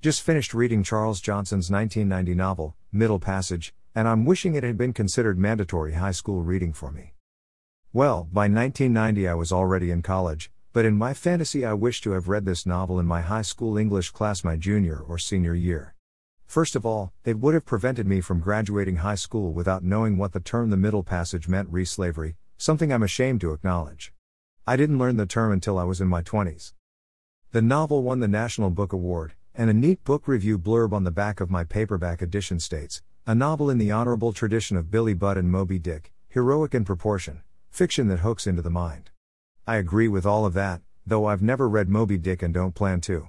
Just finished reading Charles Johnson's 1990 novel, Middle Passage, and I'm wishing it had been considered mandatory high school reading for me. Well, by 1990 I was already in college, but in my fantasy I wish to have read this novel in my high school English class my junior or senior year. First of all, it would have prevented me from graduating high school without knowing what the term the Middle Passage meant re slavery, something I'm ashamed to acknowledge. I didn't learn the term until I was in my 20s. The novel won the National Book Award, and a neat book review blurb on the back of my paperback edition states a novel in the honorable tradition of Billy Budd and Moby Dick, heroic in proportion, fiction that hooks into the mind. I agree with all of that, though I've never read Moby Dick and don't plan to.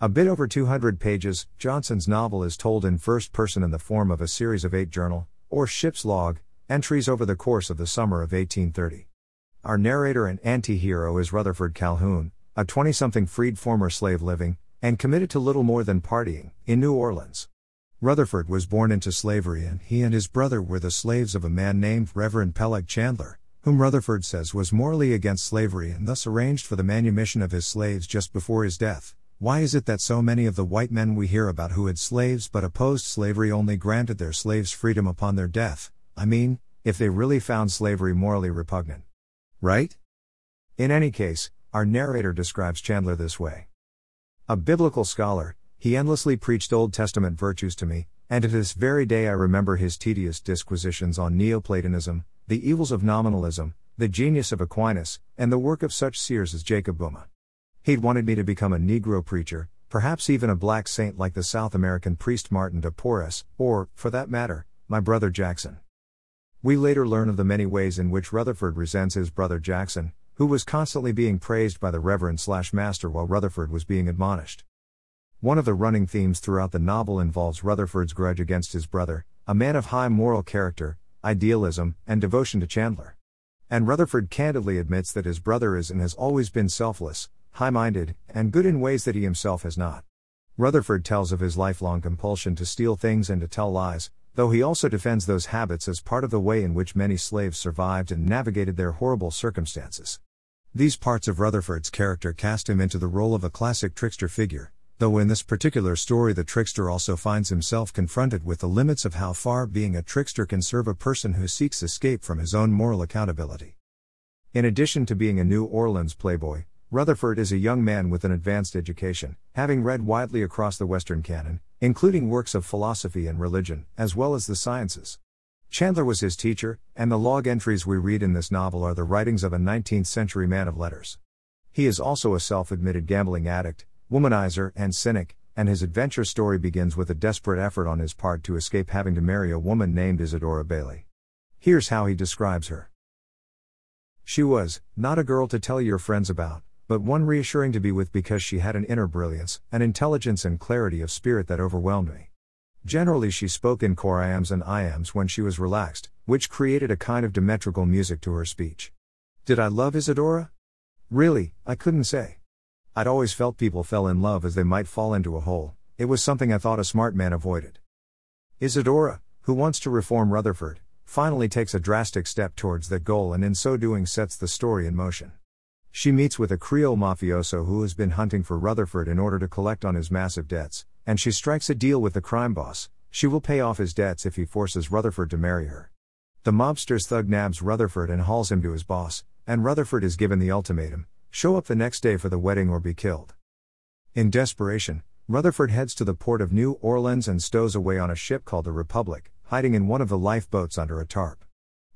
A bit over 200 pages, Johnson's novel is told in first person in the form of a series of eight journal, or ship's log, entries over the course of the summer of 1830. Our narrator and anti hero is Rutherford Calhoun, a 20 something freed former slave living, and committed to little more than partying, in New Orleans. Rutherford was born into slavery and he and his brother were the slaves of a man named Reverend Peleg Chandler, whom Rutherford says was morally against slavery and thus arranged for the manumission of his slaves just before his death. Why is it that so many of the white men we hear about who had slaves but opposed slavery only granted their slaves freedom upon their death? I mean, if they really found slavery morally repugnant. Right? In any case, our narrator describes Chandler this way. A biblical scholar, he endlessly preached Old Testament virtues to me, and to this very day I remember his tedious disquisitions on Neoplatonism, the evils of nominalism, the genius of Aquinas, and the work of such seers as Jacob Boehme. He'd wanted me to become a Negro preacher, perhaps even a black saint like the South American priest Martin de Porres, or, for that matter, my brother Jackson. We later learn of the many ways in which Rutherford resents his brother Jackson, who was constantly being praised by the Reverend slash Master while Rutherford was being admonished. One of the running themes throughout the novel involves Rutherford's grudge against his brother, a man of high moral character, idealism, and devotion to Chandler. And Rutherford candidly admits that his brother is and has always been selfless, high minded, and good in ways that he himself has not. Rutherford tells of his lifelong compulsion to steal things and to tell lies, though he also defends those habits as part of the way in which many slaves survived and navigated their horrible circumstances. These parts of Rutherford's character cast him into the role of a classic trickster figure, though in this particular story the trickster also finds himself confronted with the limits of how far being a trickster can serve a person who seeks escape from his own moral accountability. In addition to being a New Orleans playboy, Rutherford is a young man with an advanced education, having read widely across the Western canon, including works of philosophy and religion, as well as the sciences. Chandler was his teacher, and the log entries we read in this novel are the writings of a 19th century man of letters. He is also a self admitted gambling addict, womanizer, and cynic, and his adventure story begins with a desperate effort on his part to escape having to marry a woman named Isadora Bailey. Here's how he describes her She was, not a girl to tell your friends about, but one reassuring to be with because she had an inner brilliance, an intelligence, and clarity of spirit that overwhelmed me. Generally, she spoke in choriambs and iambs when she was relaxed, which created a kind of dimetrical music to her speech. Did I love Isadora? Really, I couldn't say. I'd always felt people fell in love as they might fall into a hole, it was something I thought a smart man avoided. Isadora, who wants to reform Rutherford, finally takes a drastic step towards that goal and in so doing sets the story in motion. She meets with a Creole mafioso who has been hunting for Rutherford in order to collect on his massive debts, and she strikes a deal with the crime boss she will pay off his debts if he forces Rutherford to marry her. The mobster's thug nabs Rutherford and hauls him to his boss, and Rutherford is given the ultimatum show up the next day for the wedding or be killed. In desperation, Rutherford heads to the port of New Orleans and stows away on a ship called the Republic, hiding in one of the lifeboats under a tarp.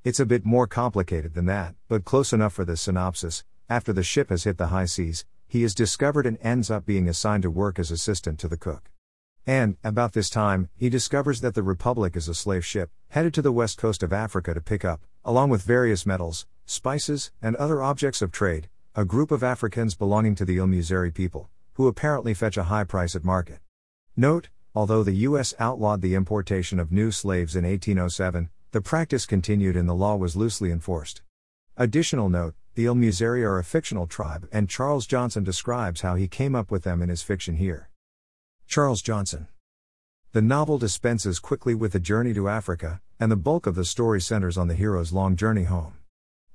It's a bit more complicated than that, but close enough for this synopsis. After the ship has hit the high seas, he is discovered and ends up being assigned to work as assistant to the cook. And, about this time, he discovers that the Republic is a slave ship, headed to the west coast of Africa to pick up, along with various metals, spices, and other objects of trade, a group of Africans belonging to the Allmuseri people, who apparently fetch a high price at market. Note, although the U.S. outlawed the importation of new slaves in 1807, the practice continued and the law was loosely enforced. Additional note the Allmuseri are a fictional tribe, and Charles Johnson describes how he came up with them in his fiction here. Charles Johnson. The novel dispenses quickly with the journey to Africa, and the bulk of the story centers on the hero's long journey home.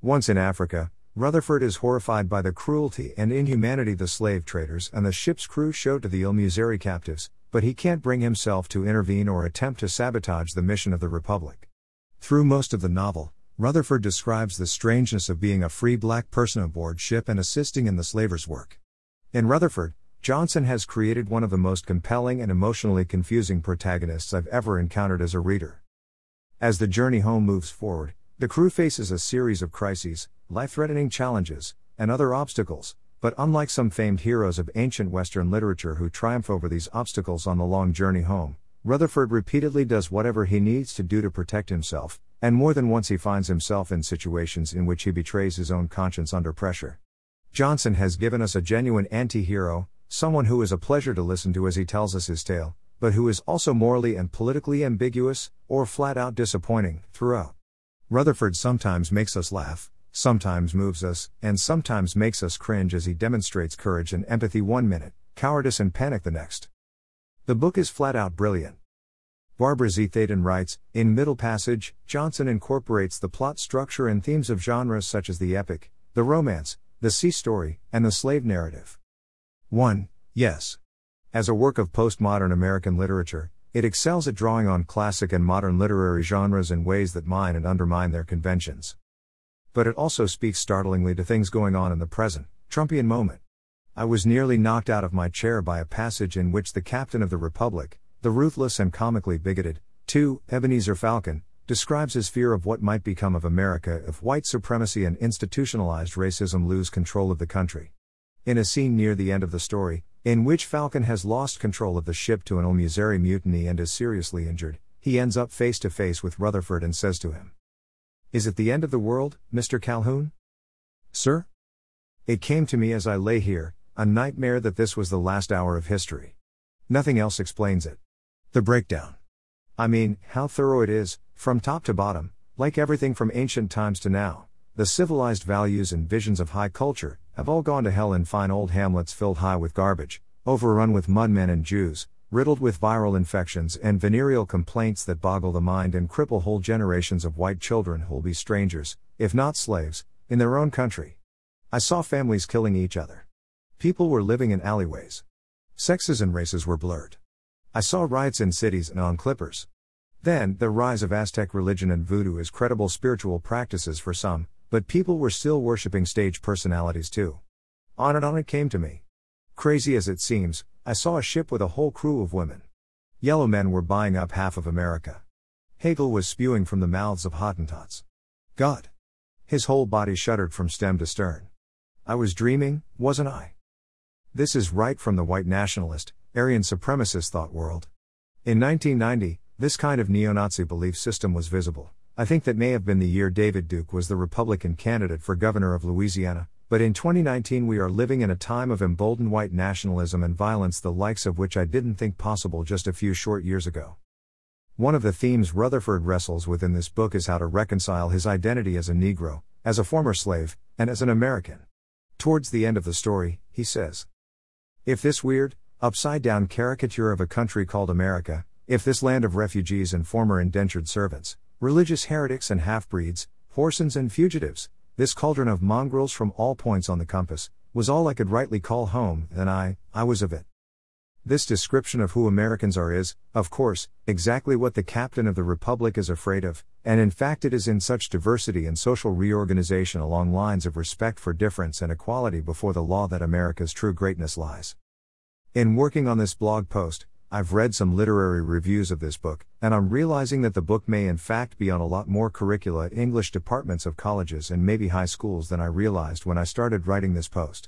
Once in Africa, Rutherford is horrified by the cruelty and inhumanity the slave traders and the ship's crew show to the Allmuseri captives, but he can't bring himself to intervene or attempt to sabotage the mission of the Republic. Through most of the novel, Rutherford describes the strangeness of being a free black person aboard ship and assisting in the slaver's work. In Rutherford, Johnson has created one of the most compelling and emotionally confusing protagonists I've ever encountered as a reader. As the journey home moves forward, the crew faces a series of crises, life threatening challenges, and other obstacles, but unlike some famed heroes of ancient Western literature who triumph over these obstacles on the long journey home, Rutherford repeatedly does whatever he needs to do to protect himself, and more than once he finds himself in situations in which he betrays his own conscience under pressure. Johnson has given us a genuine anti hero, someone who is a pleasure to listen to as he tells us his tale, but who is also morally and politically ambiguous, or flat out disappointing, throughout. Rutherford sometimes makes us laugh, sometimes moves us, and sometimes makes us cringe as he demonstrates courage and empathy one minute, cowardice and panic the next. The book is flat out brilliant. Barbara Z. Thaden writes In Middle Passage, Johnson incorporates the plot structure and themes of genres such as the epic, the romance, the sea story, and the slave narrative. 1. Yes. As a work of postmodern American literature, it excels at drawing on classic and modern literary genres in ways that mine and undermine their conventions. But it also speaks startlingly to things going on in the present, Trumpian moment. I was nearly knocked out of my chair by a passage in which the captain of the Republic, the ruthless and comically bigoted, 2. Ebenezer Falcon, describes his fear of what might become of America if white supremacy and institutionalized racism lose control of the country. In a scene near the end of the story, in which Falcon has lost control of the ship to an Il mutiny and is seriously injured, he ends up face to face with Rutherford and says to him, Is it the end of the world, Mr. Calhoun? Sir? It came to me as I lay here, a nightmare that this was the last hour of history. Nothing else explains it. The breakdown. I mean, how thorough it is, from top to bottom, like everything from ancient times to now. The civilized values and visions of high culture have all gone to hell in fine old hamlets filled high with garbage, overrun with mudmen and Jews, riddled with viral infections and venereal complaints that boggle the mind and cripple whole generations of white children who'll be strangers, if not slaves, in their own country. I saw families killing each other. People were living in alleyways. Sexes and races were blurred. I saw riots in cities and on clippers. Then, the rise of Aztec religion and voodoo as credible spiritual practices for some, but people were still worshipping stage personalities too. On and on it came to me. Crazy as it seems, I saw a ship with a whole crew of women. Yellow men were buying up half of America. Hegel was spewing from the mouths of Hottentots. God! His whole body shuddered from stem to stern. I was dreaming, wasn't I? This is right from the white nationalist, Aryan supremacist thought world. In 1990, this kind of neo Nazi belief system was visible. I think that may have been the year David Duke was the Republican candidate for governor of Louisiana, but in 2019 we are living in a time of emboldened white nationalism and violence, the likes of which I didn't think possible just a few short years ago. One of the themes Rutherford wrestles with in this book is how to reconcile his identity as a Negro, as a former slave, and as an American. Towards the end of the story, he says If this weird, upside down caricature of a country called America, if this land of refugees and former indentured servants, religious heretics and half breeds, whoresons and fugitives, this cauldron of mongrels from all points on the compass, was all I could rightly call home, and I, I was of it. This description of who Americans are is, of course, exactly what the captain of the Republic is afraid of, and in fact it is in such diversity and social reorganization along lines of respect for difference and equality before the law that America's true greatness lies. In working on this blog post, I've read some literary reviews of this book, and I'm realizing that the book may in fact be on a lot more curricula English departments of colleges and maybe high schools than I realized when I started writing this post.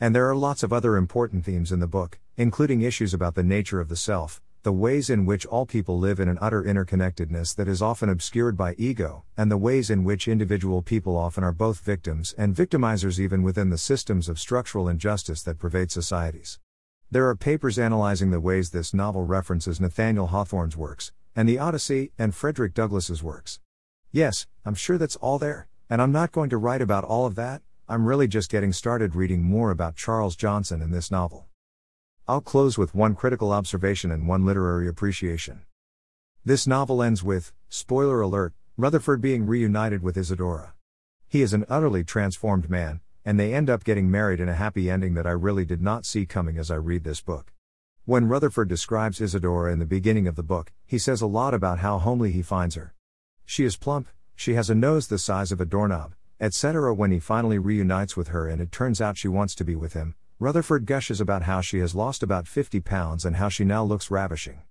And there are lots of other important themes in the book, including issues about the nature of the self, the ways in which all people live in an utter interconnectedness that is often obscured by ego, and the ways in which individual people often are both victims and victimizers even within the systems of structural injustice that pervade societies. There are papers analyzing the ways this novel references Nathaniel Hawthorne's works, and the Odyssey, and Frederick Douglass's works. Yes, I'm sure that's all there, and I'm not going to write about all of that, I'm really just getting started reading more about Charles Johnson in this novel. I'll close with one critical observation and one literary appreciation. This novel ends with, spoiler alert, Rutherford being reunited with Isadora. He is an utterly transformed man, and they end up getting married in a happy ending that I really did not see coming as I read this book. When Rutherford describes Isadora in the beginning of the book, he says a lot about how homely he finds her. She is plump, she has a nose the size of a doorknob, etc. When he finally reunites with her and it turns out she wants to be with him, Rutherford gushes about how she has lost about 50 pounds and how she now looks ravishing.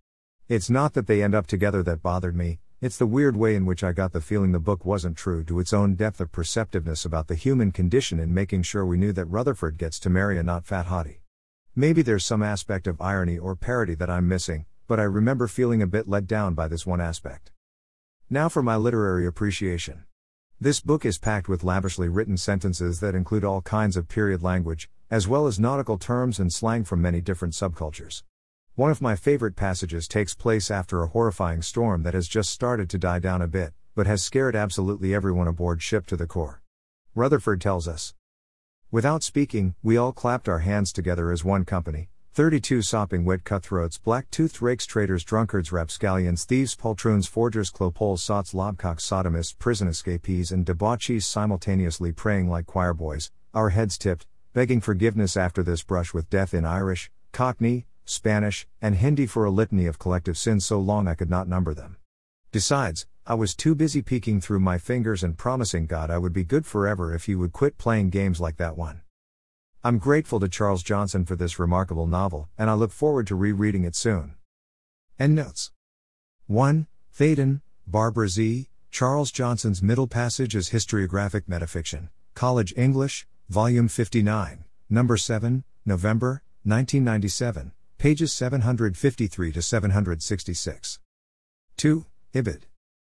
It's not that they end up together that bothered me, it's the weird way in which I got the feeling the book wasn't true to its own depth of perceptiveness about the human condition in making sure we knew that Rutherford gets to marry a not fat hottie. Maybe there's some aspect of irony or parody that I'm missing, but I remember feeling a bit let down by this one aspect. Now for my literary appreciation. This book is packed with lavishly written sentences that include all kinds of period language, as well as nautical terms and slang from many different subcultures. One of my favorite passages takes place after a horrifying storm that has just started to die down a bit, but has scared absolutely everyone aboard ship to the core. Rutherford tells us Without speaking, we all clapped our hands together as one company. 32 sopping wet cutthroats, black-toothed rakes, traitors, drunkards, rapscallions, thieves, poltroons, forgers, clopoles, sots, lobcocks, sodomists, prison escapees, and debauchees simultaneously praying like choirboys, our heads tipped, begging forgiveness after this brush with death in Irish, Cockney, Spanish, and Hindi for a litany of collective sins so long I could not number them. Besides, I was too busy peeking through my fingers and promising God I would be good forever if he would quit playing games like that one. I'm grateful to Charles Johnson for this remarkable novel, and I look forward to rereading it soon. Endnotes 1. Thaden, Barbara Z., Charles Johnson's Middle Passage is Historiographic Metafiction, College English, Volume 59, Number 7, November, 1997, pages 753 to 766. 2. Ibid.